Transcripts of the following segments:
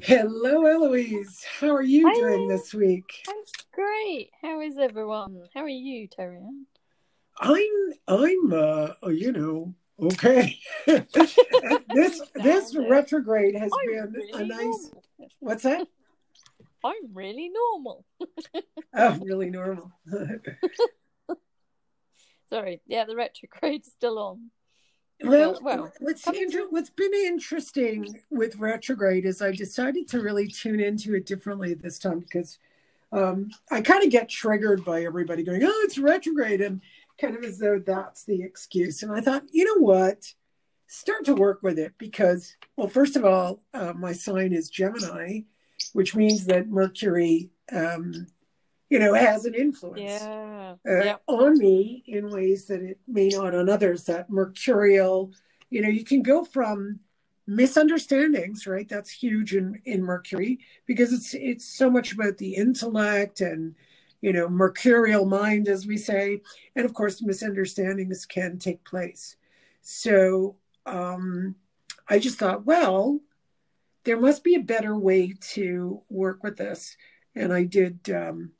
Hello, Eloise. How are you Hi. doing this week? I'm great. How is everyone? How are you, Torian? I'm, I'm, uh, uh, you know, okay. this, this retrograde has I'm been really a nice. normal. What's that? I'm really normal. Oh, really normal. Sorry. Yeah, the retrograde's still on. Well, well, what's inter- what's been interesting with retrograde is I decided to really tune into it differently this time because um, I kind of get triggered by everybody going, "Oh, it's retrograde," and kind of as though that's the excuse. And I thought, you know what? Start to work with it because, well, first of all, uh, my sign is Gemini, which means that Mercury, um, you know, has an influence Yeah. uh, yeah. on me in ways that it may not on others. That mercurial, you know, you can go from misunderstandings, right? That's huge in in Mercury because it's it's so much about the intellect and you know mercurial mind, as we say, and of course misunderstandings can take place. So um, I just thought, well, there must be a better way to work with this, and I did. Um,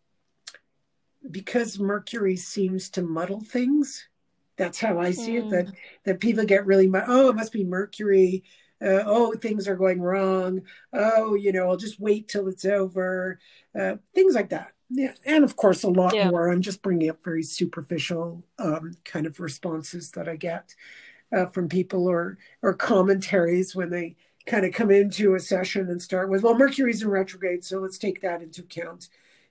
because Mercury seems to muddle things. That's how I see it. Mm. That that people get really oh, it must be Mercury. Uh, oh, things are going wrong. Oh, you know, I'll just wait till it's over. Uh, things like that. Yeah, and of course, a lot Yeah. more. I'm just bringing up very superficial um, kind of responses that I get uh, from people or or commentaries when they kind of come into a session and start with, well, Mercury's in retrograde, so let's take that into account.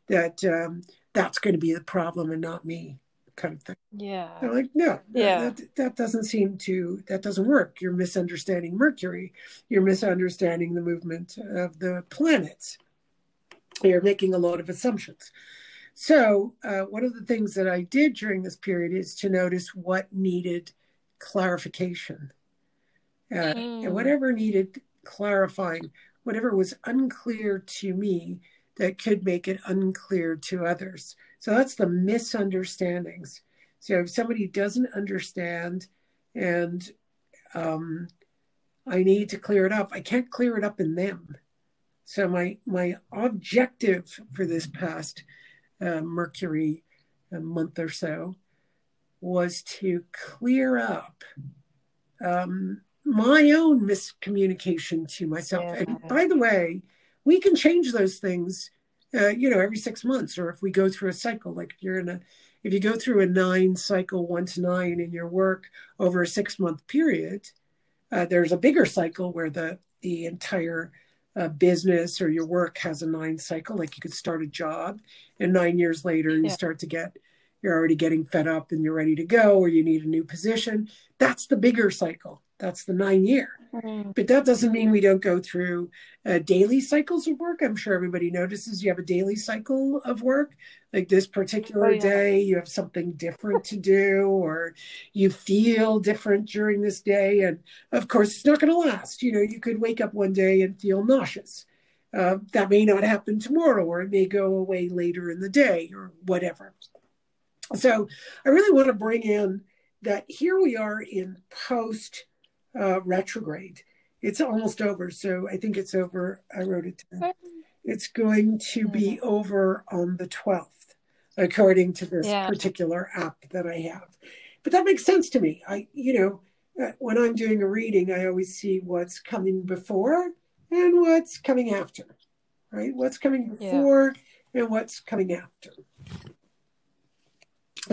That um, that's going to be the problem and not me kind of thing Yeah. i'm like no Yeah. that, that doesn't seem to that doesn't work you're misunderstanding mercury you're misunderstanding the movement of the planets you're making a lot of assumptions so uh, one of the things that i did during this period is to notice what needed clarification uh, Mm. and whatever needed clarifying whatever was unclear to me that could make it unclear to others. So that's the misunderstandings. So if somebody doesn't understand and um, I need to clear it up, I can't clear it up in them. So my my objective for this past uh, Mercury month or so was to clear up um, my own miscommunication to myself. And by the way, we can change those things, uh, you know, every six months, or if we go through a cycle, like if you're in a, if you go through a nine cycle, one to nine in your work over a six month period, uh, there's a bigger cycle where the the entire uh, business or your work has a nine cycle. Like you could start a job, and nine years later you start to get, you're already getting fed up and you're ready to go, or you need a new position. That's the bigger cycle. That's the nine year. Mm. But that doesn't mean we don't go through uh, daily cycles of work. I'm sure everybody notices you have a daily cycle of work. Like this particular Oh, yeah. day, you have something different to do, or you feel different during this day. And of course, it's not going to last. You know, you could wake up one day and feel nauseous. Uh, that may not happen tomorrow, or it may go away later in the day, or whatever. So I really want to bring in that here we are in post uh, retrograde. It's almost over. So I think it's over. I wrote it down. It's going to be over on the 12th, according to this Yeah. particular app that I have. But that makes sense to me. I, you know, uh, when I'm doing a reading, I always see what's coming before and what's coming after, right? What's coming Yeah. before and what's coming after.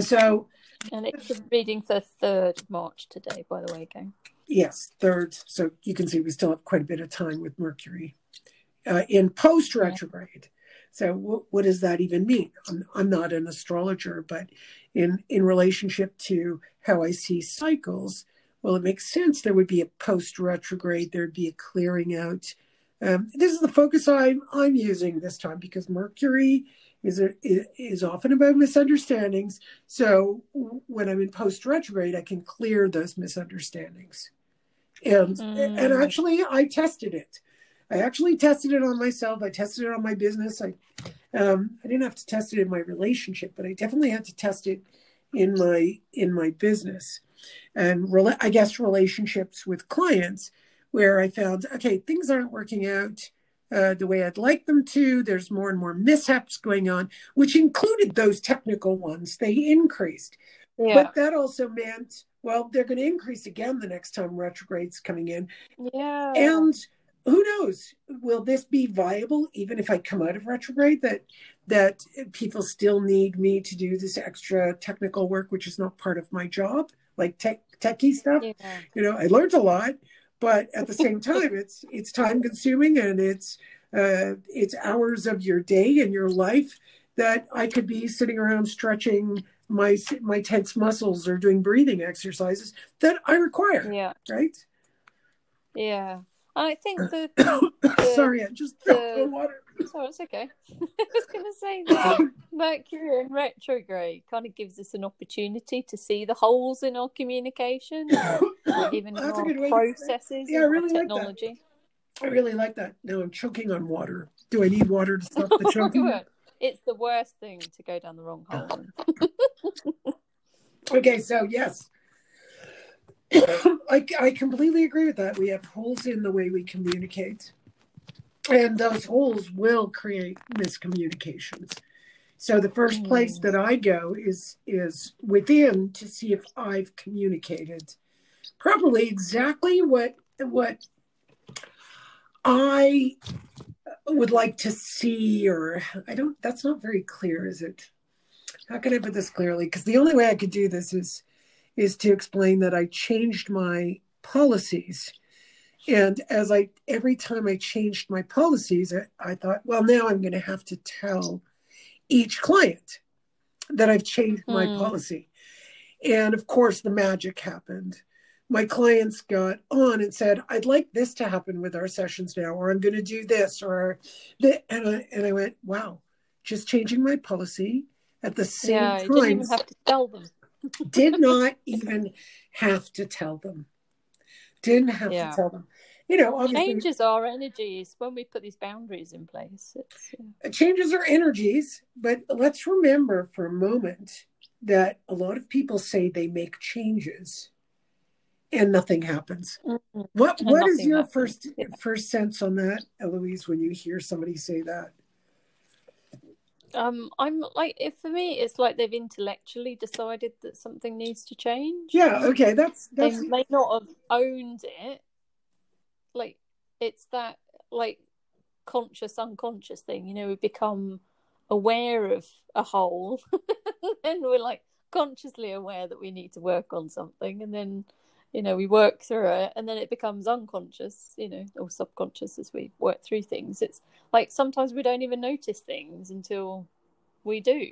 So, And it's the reading for 3rd of March today, by the way, gang. Yes, third. So you can see we still have quite a bit of time with Mercury uh, in post retrograde. So w- what does that even mean? I'm, I'm not an astrologer, but in in relationship to how I see cycles, well, it makes sense. There would be a post retrograde. There'd be a clearing out. Um, this is the focus I'm I'm using this time because Mercury is a, is often about misunderstandings. So when I'm in post retrograde, I can clear those misunderstandings. And Mm. and actually, I tested it. I actually tested it on myself. I tested it on my business. I um, I didn't have to test it in my relationship, but I definitely had to test it in my in my business and rela- I guess relationships with clients where I found okay things aren't working out uh, the way I'd like them to. There's more and more mishaps going on, which included those technical ones. They increased. Yeah. But that also meant, well, they're going to increase again the next time retrograde's coming in. yeah. And who knows? Will this be viable even if I come out of retrograde? That that people still need me to do this extra technical work, which is not part of my job, like tech techie stuff. yeah. You know, I learned a lot, but at the same time, it's it's time consuming and it's uh, it's hours of your day and your life that I could be sitting around stretching my my tense muscles or doing breathing exercises that I require. Yeah. Right? Yeah. I think the, the Sorry, I just the- the water. so it's okay. I was going to say that Mercury in retrograde kind of gives us an opportunity to see the holes in our communication, even in That's a our good way to say it. processes, Yeah, I really like that. I really like that. No, I'm choking on water. Do I need water to stop the choking? It's the worst thing to go down the wrong hole. Okay, so yes. I, I completely agree with that. We have holes in the way we communicate, and those holes will create miscommunications. So the first place Mm. that I go is is within to see if I've communicated properly exactly what what I would like to see, or I don't. That's not very clear, is it? How can I put this clearly? Because the only way I could do this is is to explain that I changed my policies. And as I every time I changed my policies, I, I thought, well, now I'm going to have to tell each client that I've changed my Hmm. policy. And of course, the magic happened. My clients got on and said, "I'd like this to happen with our sessions now, or I'm going to do this, or the," and I and I went, "Wow, just changing my policy at the same yeah, time didn't even have to tell them. did not even have to tell them. Didn't have Yeah. to tell them. You know, obviously, Changes our energies when we put these boundaries in place. It's, yeah. Uh, changes our energies, but let's remember for a moment that a lot of people say they make changes and nothing happens. Mhm. What And what is your happens, first yeah. first sense on that, Eloise, when you hear somebody say that? Um, I'm like, if for me, it's like they've intellectually decided that something needs to change. Yeah, okay, that's they may not have owned it. Like it's that like conscious unconscious thing. You know, we become aware of a hole, and we're like consciously aware that we need to work on something, and then you know we work through it, and then it becomes unconscious. You know, or subconscious as we work through things. It's like sometimes we don't even notice things until we do.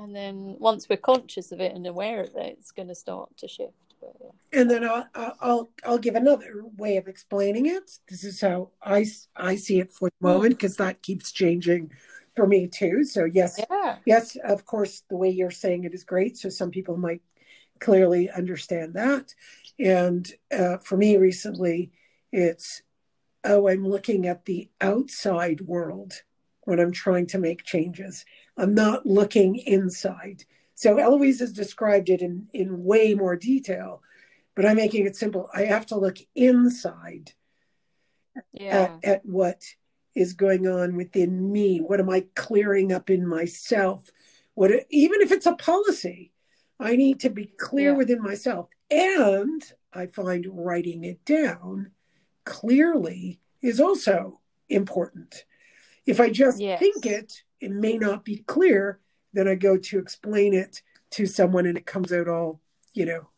And then once we're conscious of it and aware of it, it's going to start to shift. But yeah. and then I'll, I'll I'll give another way of explaining it. This is how I I see it for the hmm. moment because that keeps changing for me too. So yes, Yeah. yes, of course, the way you're saying it is great. So some people might clearly understand that. And uh, for me recently, it's oh, I'm looking at the outside world when I'm trying to make changes. I'm not looking inside. So Eloise has described it in, in way more detail, but I'm making it simple. I have to look inside Yeah. at, at what is going on within me. What am I clearing up in myself? What even if it's a policy, I need to be clear Yeah. within myself. And I find writing it down clearly is also important. If I just Yes. think it, it may not be clear. Then I go to explain it to someone and it comes out all, you know,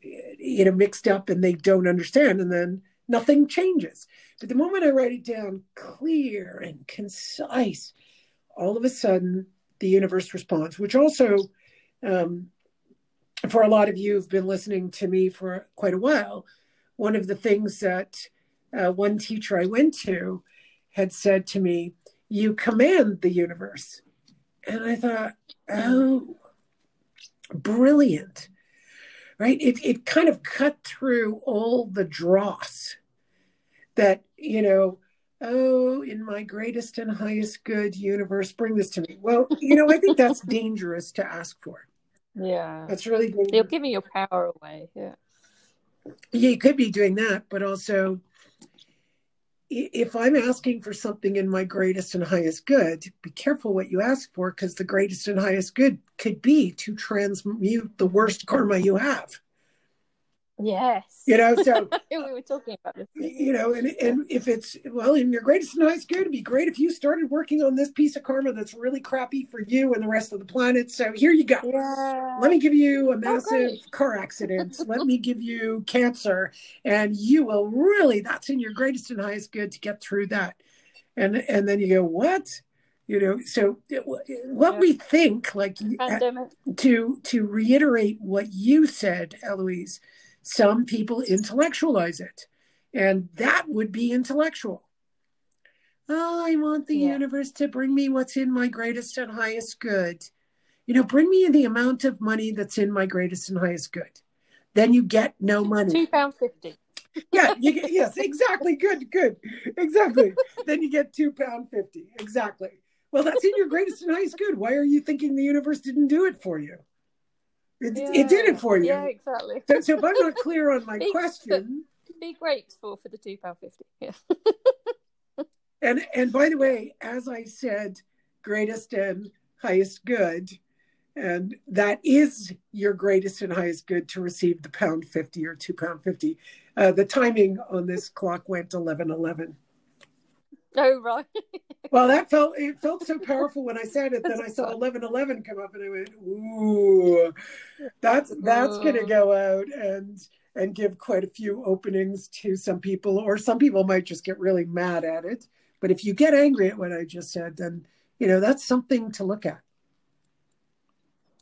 you know, mixed up and they don't understand. And then nothing changes. But the moment I write it down clear and concise, all of a sudden the universe responds, which also, um, for a lot of you who've been listening to me for quite a while, one of the things that uh, one teacher I went to had said to me, You command the universe. And I thought, Oh, brilliant. Right? It, it kind of cut through all the dross that, you know, oh, in my greatest and highest good universe, bring this to me. Well, you know, I think that's dangerous to ask for. Yeah. That's really dangerous. You're giving your power away. Yeah. Yeah, you could be doing that, but also if I'm asking for something in my greatest and highest good, be careful what you ask for because the greatest and highest good could be to transmute the worst karma you have. Yes. You know, so we were talking about this. You know, and and if it's well, in your greatest and highest good, it'd be great if you started working on this piece of karma that's really crappy for you and the rest of the planet. So here you go. Yeah. Let me give you a Oh, massive great. car accident. Let me give you cancer, and you will really. That's in your greatest and highest good to get through that. And and then you go, what? You know, so it- what Yeah. we think, like Pandemic. to to reiterate what you said, Eloise, some people intellectualize it, and that would be intellectual. Oh, I want the Yeah. universe to bring me what's in my greatest and highest good. You know, bring me the amount of money that's in my greatest and highest good. Then you get no money. Two pound fifty. Yeah, you get yes, exactly. Good, good, exactly. then you get two pound fifty. Exactly. Well, that's in your greatest and highest good. Why are you thinking the universe didn't do it for you? It, it did it for you. Yeah, exactly. So, so if I'm not clear on my Big- question, Be grateful for the two pound fifty. Yeah. and and by the way, as I said, greatest and highest good, and that is your greatest and highest good to receive the pound fifty or two pound fifty. Uh, the timing on this clock went eleven eleven. Oh right. Well, that felt it felt so powerful when I said it. Then I saw eleven eleven come up, and I went, "Ooh, that's that's going to go out and and give quite a few openings to some people, or some people might just get really mad at it. But if you get angry at what I just said, then you know that's something to look at.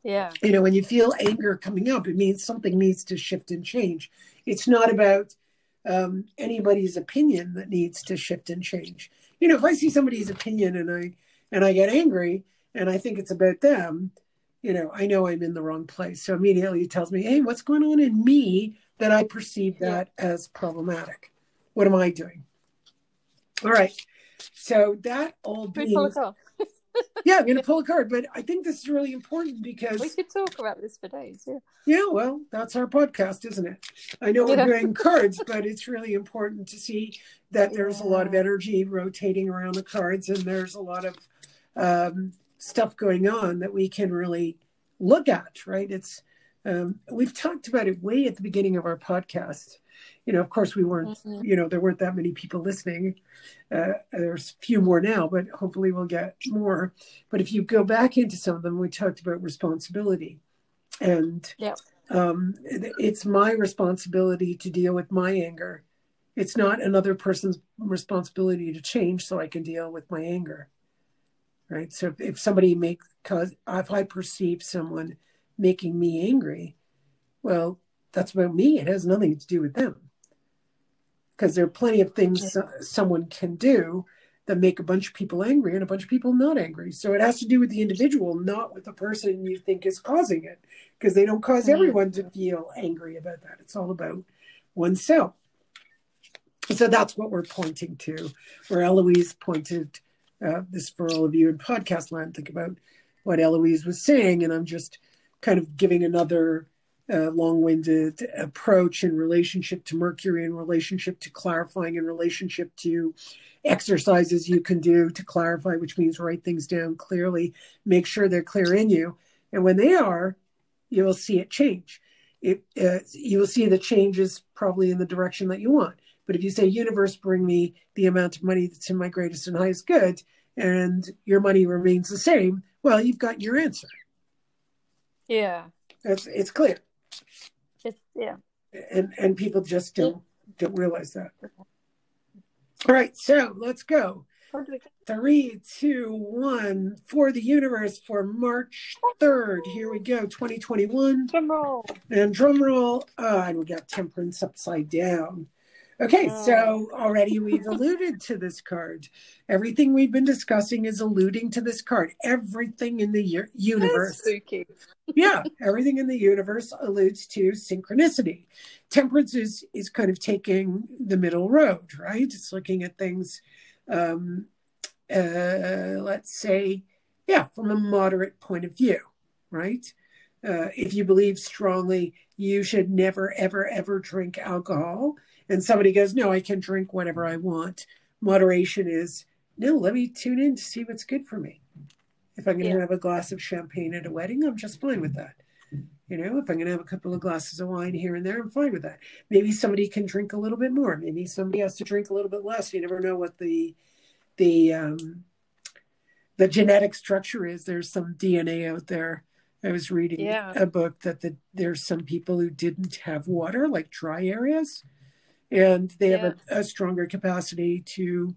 Yeah. You know, when you feel anger coming up, it means something needs to shift and change. It's not about um, anybody's opinion that needs to shift and change. You know, if I see somebody's opinion and I and I get angry and I think it's about them, you know, I know I'm in the wrong place. So immediately it tells me, hey, what's going on in me that I perceive that as problematic? What am I doing? All right. So that all Should we pull a being? Yeah, I'm going to pull a card, but I think this is really important because We could talk about this for days. Yeah. yeah, well, that's our podcast, isn't it? I know we're Yeah. doing cards, but it's really important to see that there's a lot of energy rotating around the cards and there's a lot of um, stuff going on that we can really look at, right? It's um, we've talked about it way at the beginning of our podcast. You know, of course, we weren't, Mhm. you know, there weren't that many people listening. Uh, there's a few more now, but hopefully we'll get more. But if you go back into some of them, we talked about responsibility. And Yeah. um, it's my responsibility to deal with my anger. It's not another person's responsibility to change so I can deal with my anger. Right. So if, if somebody makes, cause if I perceive someone making me angry, well, that's about me. It has nothing to do with them. Because there are plenty of things so- someone can do that make a bunch of people angry and a bunch of people not angry. So it has to do with the individual, not with the person you think is causing it. Because they don't cause Mhm. everyone to feel angry about that. It's all about oneself. So that's what we're pointing to, where Eloise pointed uh, this for all of you in podcast land. Think about what Eloise was saying, and I'm just kind of giving another uh, long-winded approach in relationship to Mercury, in relationship to clarifying, in relationship to exercises you can do to clarify, which means write things down clearly, make sure they're clear in you, and when they are, you will see it change. It uh, you will see the changes probably in the direction that you want. But if you say, universe, bring me the amount of money that's in my greatest and highest good, and your money remains the same, well, you've got your answer. Yeah. It's, it's clear. It's yeah. And, and people just don't, don't realize that. All right, so let's go. How do we get- Three, two, one for the universe for March 3rd. Here we go, 2021. Drum roll. And drum roll, uh, and we got temperance upside down. Okay, so already we've alluded to this card. Everything we've been discussing is alluding to this card. Everything in the u- universe, yeah, everything in the universe alludes to synchronicity. Temperance is is kind of taking the middle road, right? It's looking at things, um, uh, let's say, yeah, from a moderate point of view, right? Uh, if you believe strongly you should never, ever, ever drink alcohol, and somebody goes, no, I can drink whatever I want, moderation is no, let me tune in to see what's good for me. If I'm going to Yeah. have a glass of champagne at a wedding, I'm just fine with that. You know, if I'm going to have a couple of glasses of wine here and there, I'm fine with that. Maybe somebody can drink a little bit more. Maybe somebody has to drink a little bit less. You never know what the the um, the genetic structure is. There's some DNA out there. I was reading Yeah. a book that the, there's some people who didn't have water, like dry areas, and they have a, a stronger capacity to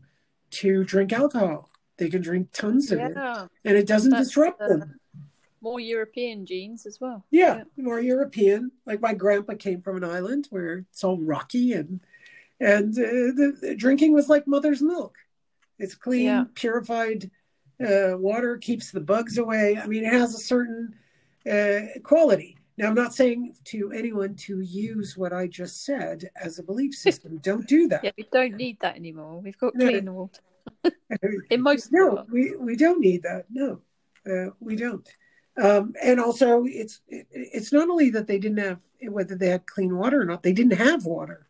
to drink alcohol. They can drink tons of it, and it doesn't That's, disrupt uh, them. More European genes as well. Yeah, more European. Like my grandpa came from an island where it's all rocky, and and uh, the, the drinking was like mother's milk. It's clean, Yeah. purified uh, water, keeps the bugs away. I mean, it has a certain uh, quality. Now, I'm not saying to anyone to use what I just said as a belief system. Don't do that. Yeah, we don't need that anymore. We've got No. clean water in most no, we, we don't need that. No, uh, we don't. Um, and also, it's it, it's not only that they didn't have whether they had clean water or not; they didn't have water,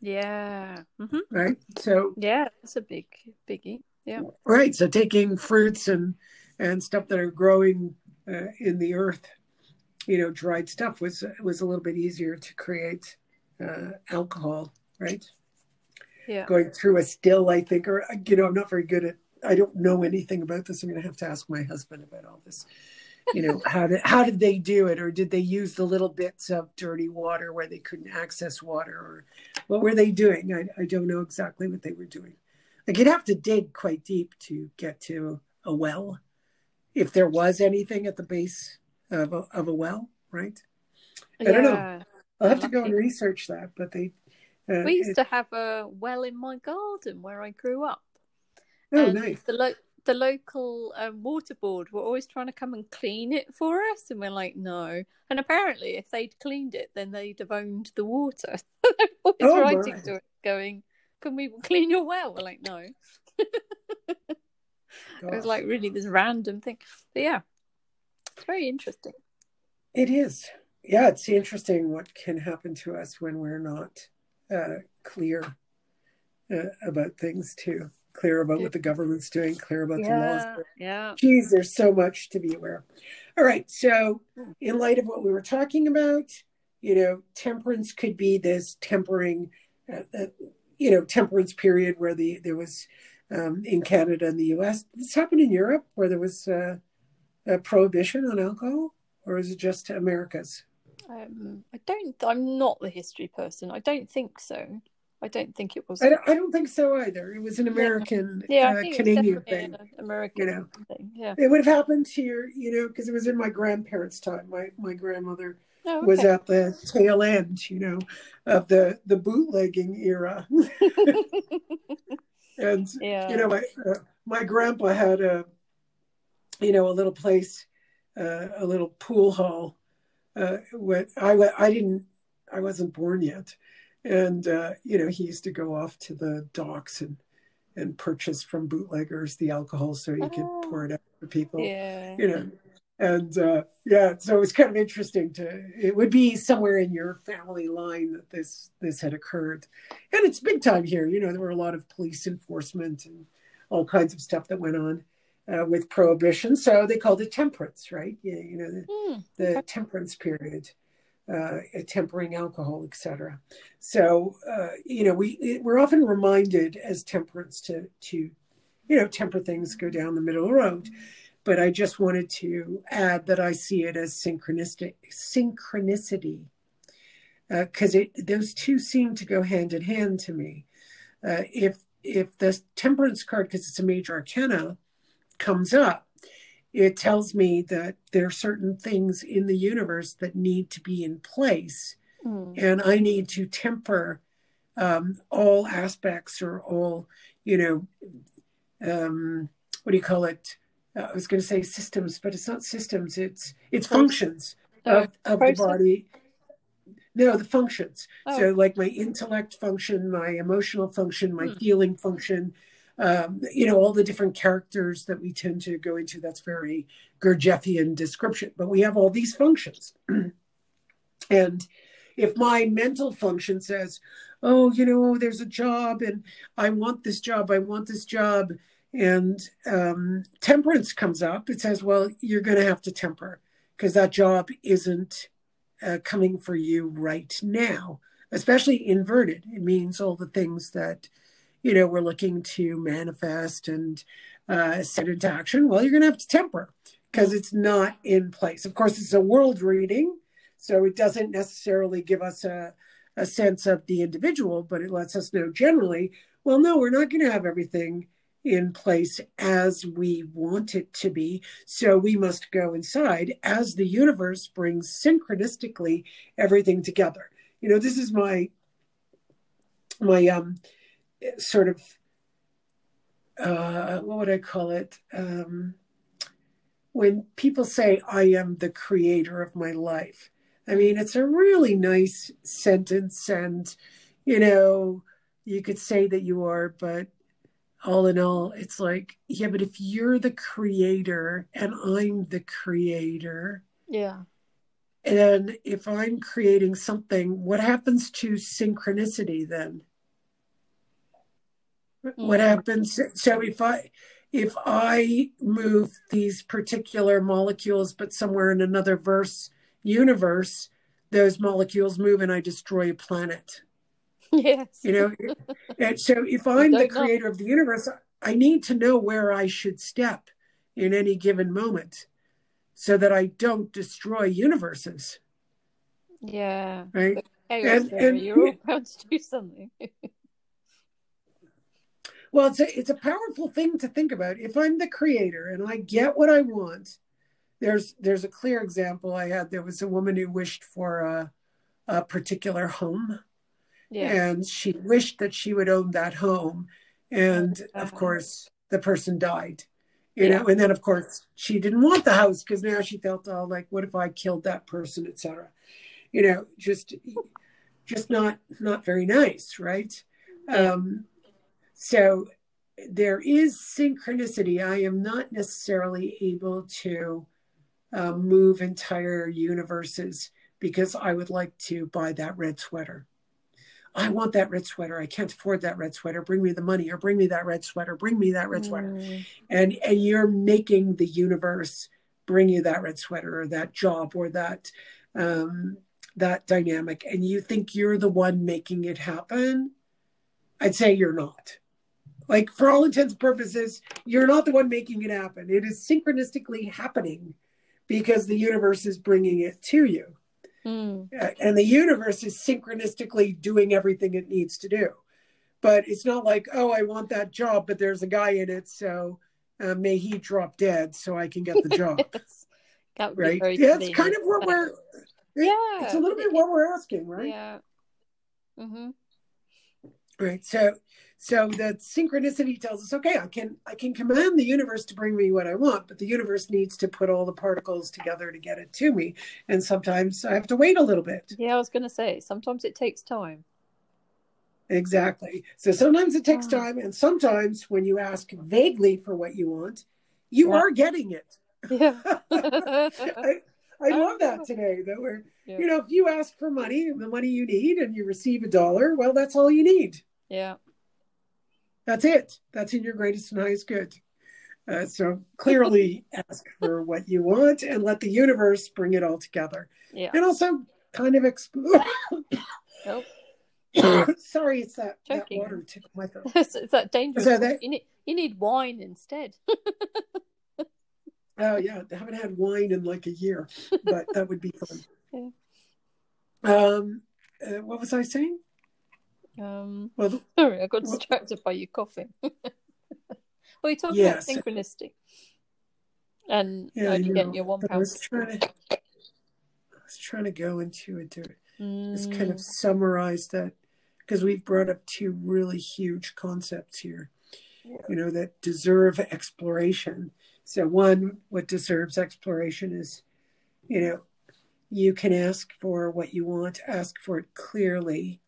Yeah. hmm right? So, Yeah, that's a big biggie. Yeah. right. So, taking fruits and and stuff that are growing uh, in the earth, you know, dried stuff was was a little bit easier to create uh, alcohol, right? Yeah. going through a still, I think, or you know, I'm not very good at. I don't know anything about this. I'm going to have to ask my husband about all this. You know, how did how did they do it, or did they use the little bits of dirty water where they couldn't access water, or what were they doing? I, I don't know exactly what they were doing. Like you'd have to dig quite deep to get to a well, if there was anything at the base of a, of a well, right? I don't know. I'll have to go and research that. But they, uh, We used it- to have a well in my garden where I grew up. oh, and nice. The lo- the local um, water board were always trying to come and clean it for us, and we're like, no. And apparently, if they'd cleaned it, then they'd have owned the water. They're always Oh, writing my. to it, going, "Can we clean your well?" We're like, no. It was like really this random thing, but yeah, it's very interesting. It is. Yeah, it's interesting what can happen to us when we're not uh, clear uh, about things, too. Clear about what the government's doing, clear about the laws. yeah, Geez, there's so much to be aware of. All right. So, in light of what we were talking about, you know, temperance could be this tempering, uh, uh, you know, temperance period where the there was um, in Canada and the U.S. This happened in Europe where there was uh, a prohibition on alcohol, or is it just America's? Um, I don't. I'm not the history person. I don't think so. I don't think it was. I don't, I don't think so either. It was an American, yeah, I uh, Canadian thing. American you know. thing. Yeah. It would have happened here, you know, because it was in my grandparents' time. My my grandmother Oh, was at the tail end, you know, of the the bootlegging era. and yeah. you know, my uh, my grandpa had a, you know, a little place, uh, a little pool hall. Uh, what I wa- I didn't, I wasn't born yet, and uh, you know, he used to go off to the docks and and purchase from bootleggers the alcohol so he could Oh. pour it out for people yeah. you know and uh yeah so it was kind of interesting to it would be somewhere in your family line that this this had occurred and it's big time here you know there were a lot of police enforcement and all kinds of stuff that went on uh, with prohibition. So they called it temperance right? Yeah you know the, Hmm, the temperance period uh, tempering alcohol etc so uh, you know we we're often reminded as temperance to to you know temper things go down the middle road. But I just wanted to add that I see it as synchronistic synchronicity because it those two seem to go hand in hand to me. Uh, if if the temperance card, because it's a major arcana, comes up, it tells me that there are certain things in the universe that need to be in place, Hmm. and I need to temper um, all aspects or all, you know, um, what do you call it? Uh, I was going to say systems, but it's not systems. It's it's functions of, of the body. No, the functions. Oh. So, like my intellect function, my emotional function, my Hmm. feeling function. Um, you know, all the different characters that we tend to go into. That's very Gurdjieffian description. But we have all these functions, and if my mental function says, oh, you know, there's a job and I want this job, I want this job. And um, temperance comes up. It says, well, you're going to have to temper because that job isn't uh, coming for you right now, especially inverted. It means all the things that, you know, we're looking to manifest and uh, set into action. Well, you're going to have to temper because it's not in place. Of course, it's a world reading, so it doesn't necessarily give us a, a sense of the individual, but it lets us know generally, well, no, we're not going to have everything in place as we want it to be. So we must go inside as the universe brings synchronistically everything together. You know, this is my my um sort of uh what would I call it? Um when people say I am the creator of my life. I mean, it's a really nice sentence and you know, you could say that you are, but all in all, it's like, yeah, but if you're the creator and I'm the creator, yeah. And if I'm creating something, what happens to synchronicity then? What happens? So if I if I move these particular molecules, but somewhere in another verse universe, those molecules move and I destroy a planet. Yes. You know, and so if I'm the creator know. of the universe, I need to know where I should step in any given moment so that I don't destroy universes. Yeah. Right. And, and, you're all bound to do something. well, it's a it's a powerful thing to think about. If I'm the creator and I get what I want, there's there's a clear example I had. There was a woman who wished for a, a particular home yeah. And she wished that she would own that home. And of uh-huh. course, the person died. You yeah. know, and then of course she didn't want the house because now she felt all like, what if I killed that person, etc. You know, just just not not very nice, right? Yeah. Um, so there is synchronicity. I am not necessarily able to uh, move entire universes because I would like to buy that red sweater. I want that red sweater. I can't afford that red sweater. Bring me the money or bring me that red sweater. Bring me that red sweater. Mm. And and you're making the universe bring you that red sweater or that job or that um, that dynamic. And you think you're the one making it happen. I'd say you're not. Like for all intents and purposes, you're not the one making it happen. It is synchronistically happening because the universe is bringing it to you. Mm. And the universe is synchronistically doing everything it needs to do. But it's not like, oh, I want that job, but there's a guy in it, so uh, may he drop dead so I can get the job. yes. right? Yeah, it's kind of what we're. Yeah, it's a little bit what we're asking, right? Yeah. Mm-hmm. Right. So so the synchronicity tells us, okay, I can I can command the universe to bring me what I want, but the universe needs to put all the particles together to get it to me. And sometimes I have to wait a little bit. Yeah, I was gonna say, sometimes it takes time. Exactly. So sometimes it takes time, and sometimes when you ask vaguely for what you want, you yeah. are getting it. Yeah. I, I love that today. That we're, yeah. you know, if you ask for money, the money you need, and you receive a dollar, well, that's all you need. Yeah. That's it. That's in your greatest and highest good. Uh, so clearly ask for what you want and let the universe bring it all together. Yeah. And also kind of explore. nope. Sorry, it's that, that water tickled my throat. it's, it's that dangerous. So that, you, need, you need wine instead. oh, yeah. I haven't had wine in like a year, but that would be fun. Yeah. Um, uh, what was I saying? Um, well, sorry, I got distracted well, by you coughing. well, you talking about synchronicity and yeah, only getting your one pound. I was trying to, I was trying to go into it to mm. just kind of mm. summarize that because we've brought up two really huge concepts here, yeah. you know, that deserve exploration. So, one, what deserves exploration is, you know, you can ask for what you want, ask for it clearly,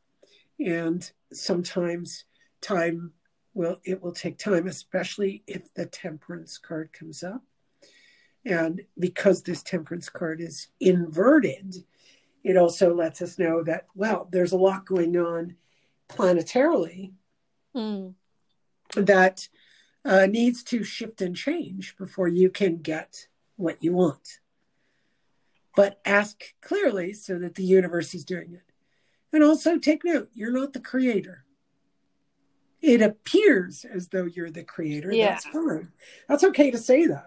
and sometimes time will it will take time especially if the temperance card comes up and because this temperance card is inverted it also lets us know that well there's a lot going on planetarily Mm. that uh, needs to shift and change before you can get what you want. But ask clearly so that the universe is doing it. And also take note you're not the creator. It appears as though you're the creator. Yeah. That's fine. That's okay to say that.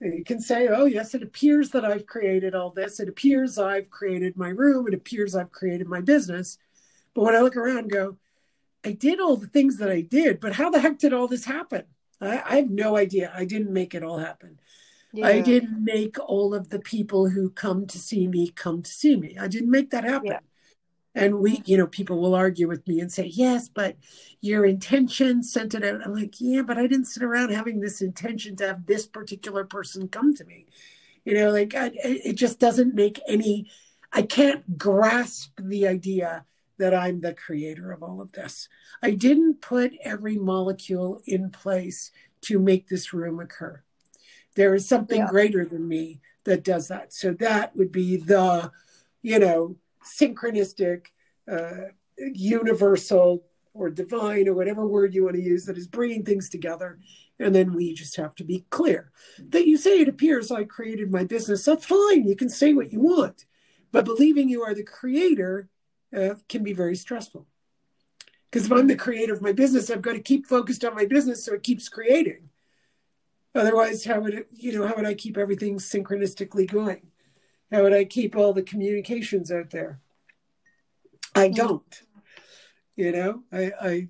You can say, oh, yes, it appears that I've created all this. It appears I've created my room. It appears I've created my business. But when I look around and go, I did all the things that I did, but how the heck did all this happen? I, I have no idea. I didn't make it all happen. Yeah. I didn't make all of the people who come to see me come to see me. I didn't make that happen. Yeah. And we, you know, people will argue with me and say, yes, but your intention sent it out. I'm like, yeah, but I didn't sit around having this intention to have this particular person come to me. You know, like I, it just doesn't make any, I can't grasp the idea that I'm the creator of all of this. I didn't put every molecule in place to make this room occur. There is something Yeah. greater than me that does that. So that would be the, you know, synchronistic, uh, universal or divine or whatever word you want to use that is bringing things together. And then we just have to be clear that you say it appears I created my business. That's fine. You can say what you want. But believing you are the creator uh, can be very stressful. Because if I'm the creator of my business, I've got to keep focused on my business so it keeps creating. Otherwise, how would it, you know, how would I keep everything synchronistically going? How would I keep all the communications out there? I Mm. don't. You know, I, I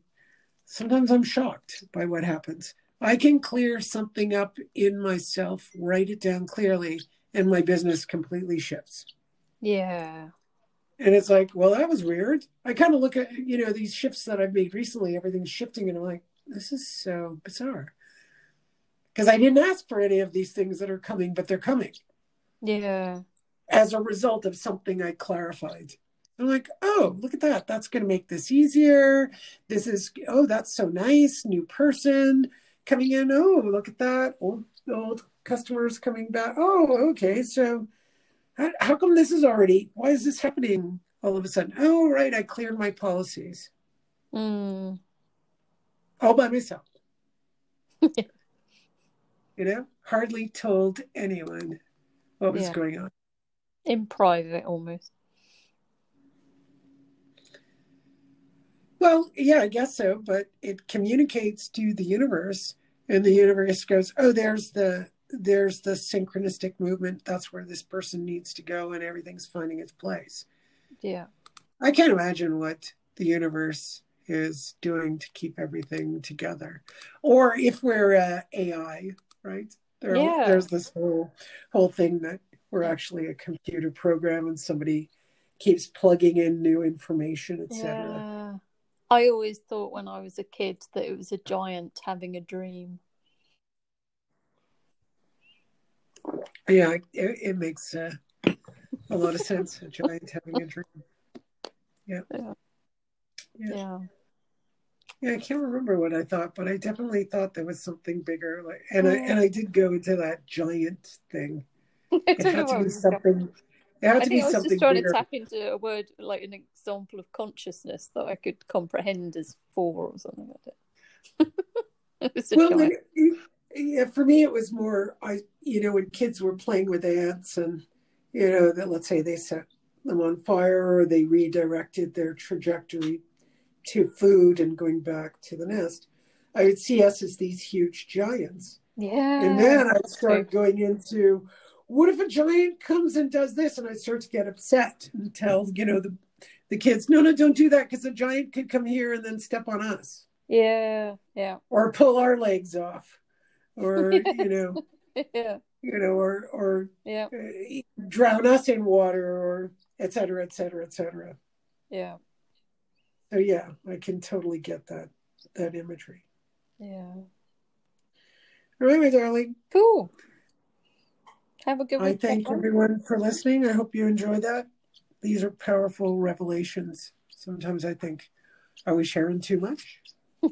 sometimes I'm shocked by what happens. I can clear something up in myself, write it down clearly, and my business completely shifts. Yeah. And it's like, well, that was weird. I kind of look at, you know, these shifts that I've made recently, everything's shifting, and I'm like, this is so bizarre. Because I didn't ask for any of these things that are coming, but they're coming Yeah. As a result of something I clarified. I'm like, oh, look at that. That's going to make this easier. This is, oh, that's so nice. New person coming in. Oh, look at that. Old, old customers coming back. Oh, okay. So how, how come this is already, why is this happening all of a sudden? Oh, right. I cleared my policies Mm. all by myself. you know, hardly told anyone what was Yeah. going on. In private, almost. Well, yeah, I guess so, but it communicates to the universe and the universe goes, "Oh, there's the there's the synchronistic movement. That's where this person needs to go and everything's finding its place." Yeah. I can't imagine what the universe is doing to keep everything together. Or if we're uh, AI, right? There, Yeah. There's this whole whole thing that we're actually a computer program and somebody keeps plugging in new information, etc. Yeah. I always thought when I was a kid that it was a giant having a dream. Yeah, it, it makes uh, a lot of sense. A giant having a dream. Yeah. Yeah. Yeah. Yeah. Yeah, I can't remember what I thought, but I definitely thought there was something bigger. Like, and I and I did go into that giant thing. I It had to be was something. It had I to think be I was just trying bigger. to tap into a word, like an example of consciousness that I could comprehend as four or something like that. it was a Well, yeah, for me, it was more. I, you know, when kids were playing with ants, and you know, that let's say they set them on fire or they redirected their trajectory to food and going back to the nest. I would see us as these huge giants. Yeah. And then I'd start going into what if a giant comes and does this? And I start to get upset and tell, you know, the, the kids, no, no, don't do that because a giant could come here and then step on us Yeah. Yeah. or pull our legs off or, you know, Yeah. you know, or, or Yeah. uh, drown us in water or et cetera, et cetera, et cetera. Yeah. So yeah, I can totally get that, that imagery. Yeah. All right, my darling. Cool. Have a good I thank everyone. everyone for listening. I hope you enjoyed that. These are powerful revelations. Sometimes I think, are we sharing too much?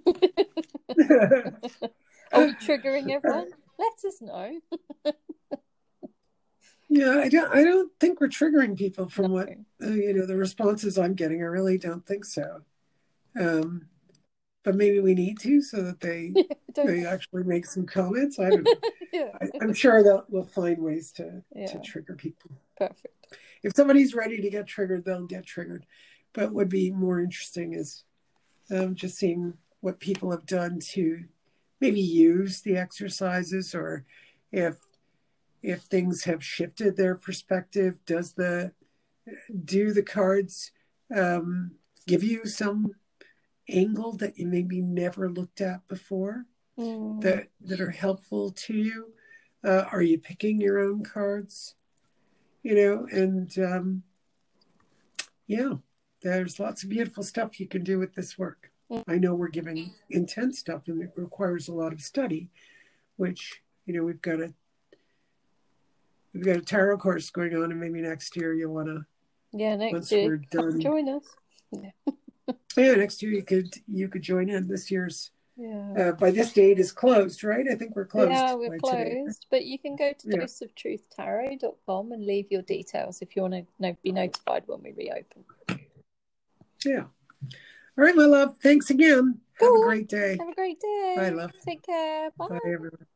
Are we triggering everyone? Let us know. yeah, I don't. I don't think we're triggering people from what uh, you know. The responses I'm getting, I really don't think so. Um, but maybe we need to so that they they actually make some comments. I don't know. yeah. I, am sure that we'll find ways to yeah. to trigger people. Perfect. If somebody's ready to get triggered, they'll get triggered. But what would be more interesting is um, just seeing what people have done to maybe use the exercises or if if things have shifted their perspective does the do the cards um, give you some angle that you maybe never looked at before mm. that that are helpful to you uh, are you picking your own cards you know and um, yeah there's lots of beautiful stuff you can do with this work mm. i know we're giving intense stuff and it requires a lot of study which you know we've got a we've got a tarot course going on and maybe next year you'll want to yeah next year done, join us yeah. Yeah, next year you could you could join in. This year's yeah. Uh, by this date is closed, right? I think we're closed. Yeah, we're closed. Today. But you can go to yeah. doseoftruthtarot.com and leave your details if you want to be notified when we reopen. Yeah. All right, my love. Thanks again. Cool. Have a great day. Have a great day. Bye, love. Take care. Bye. Bye, everyone.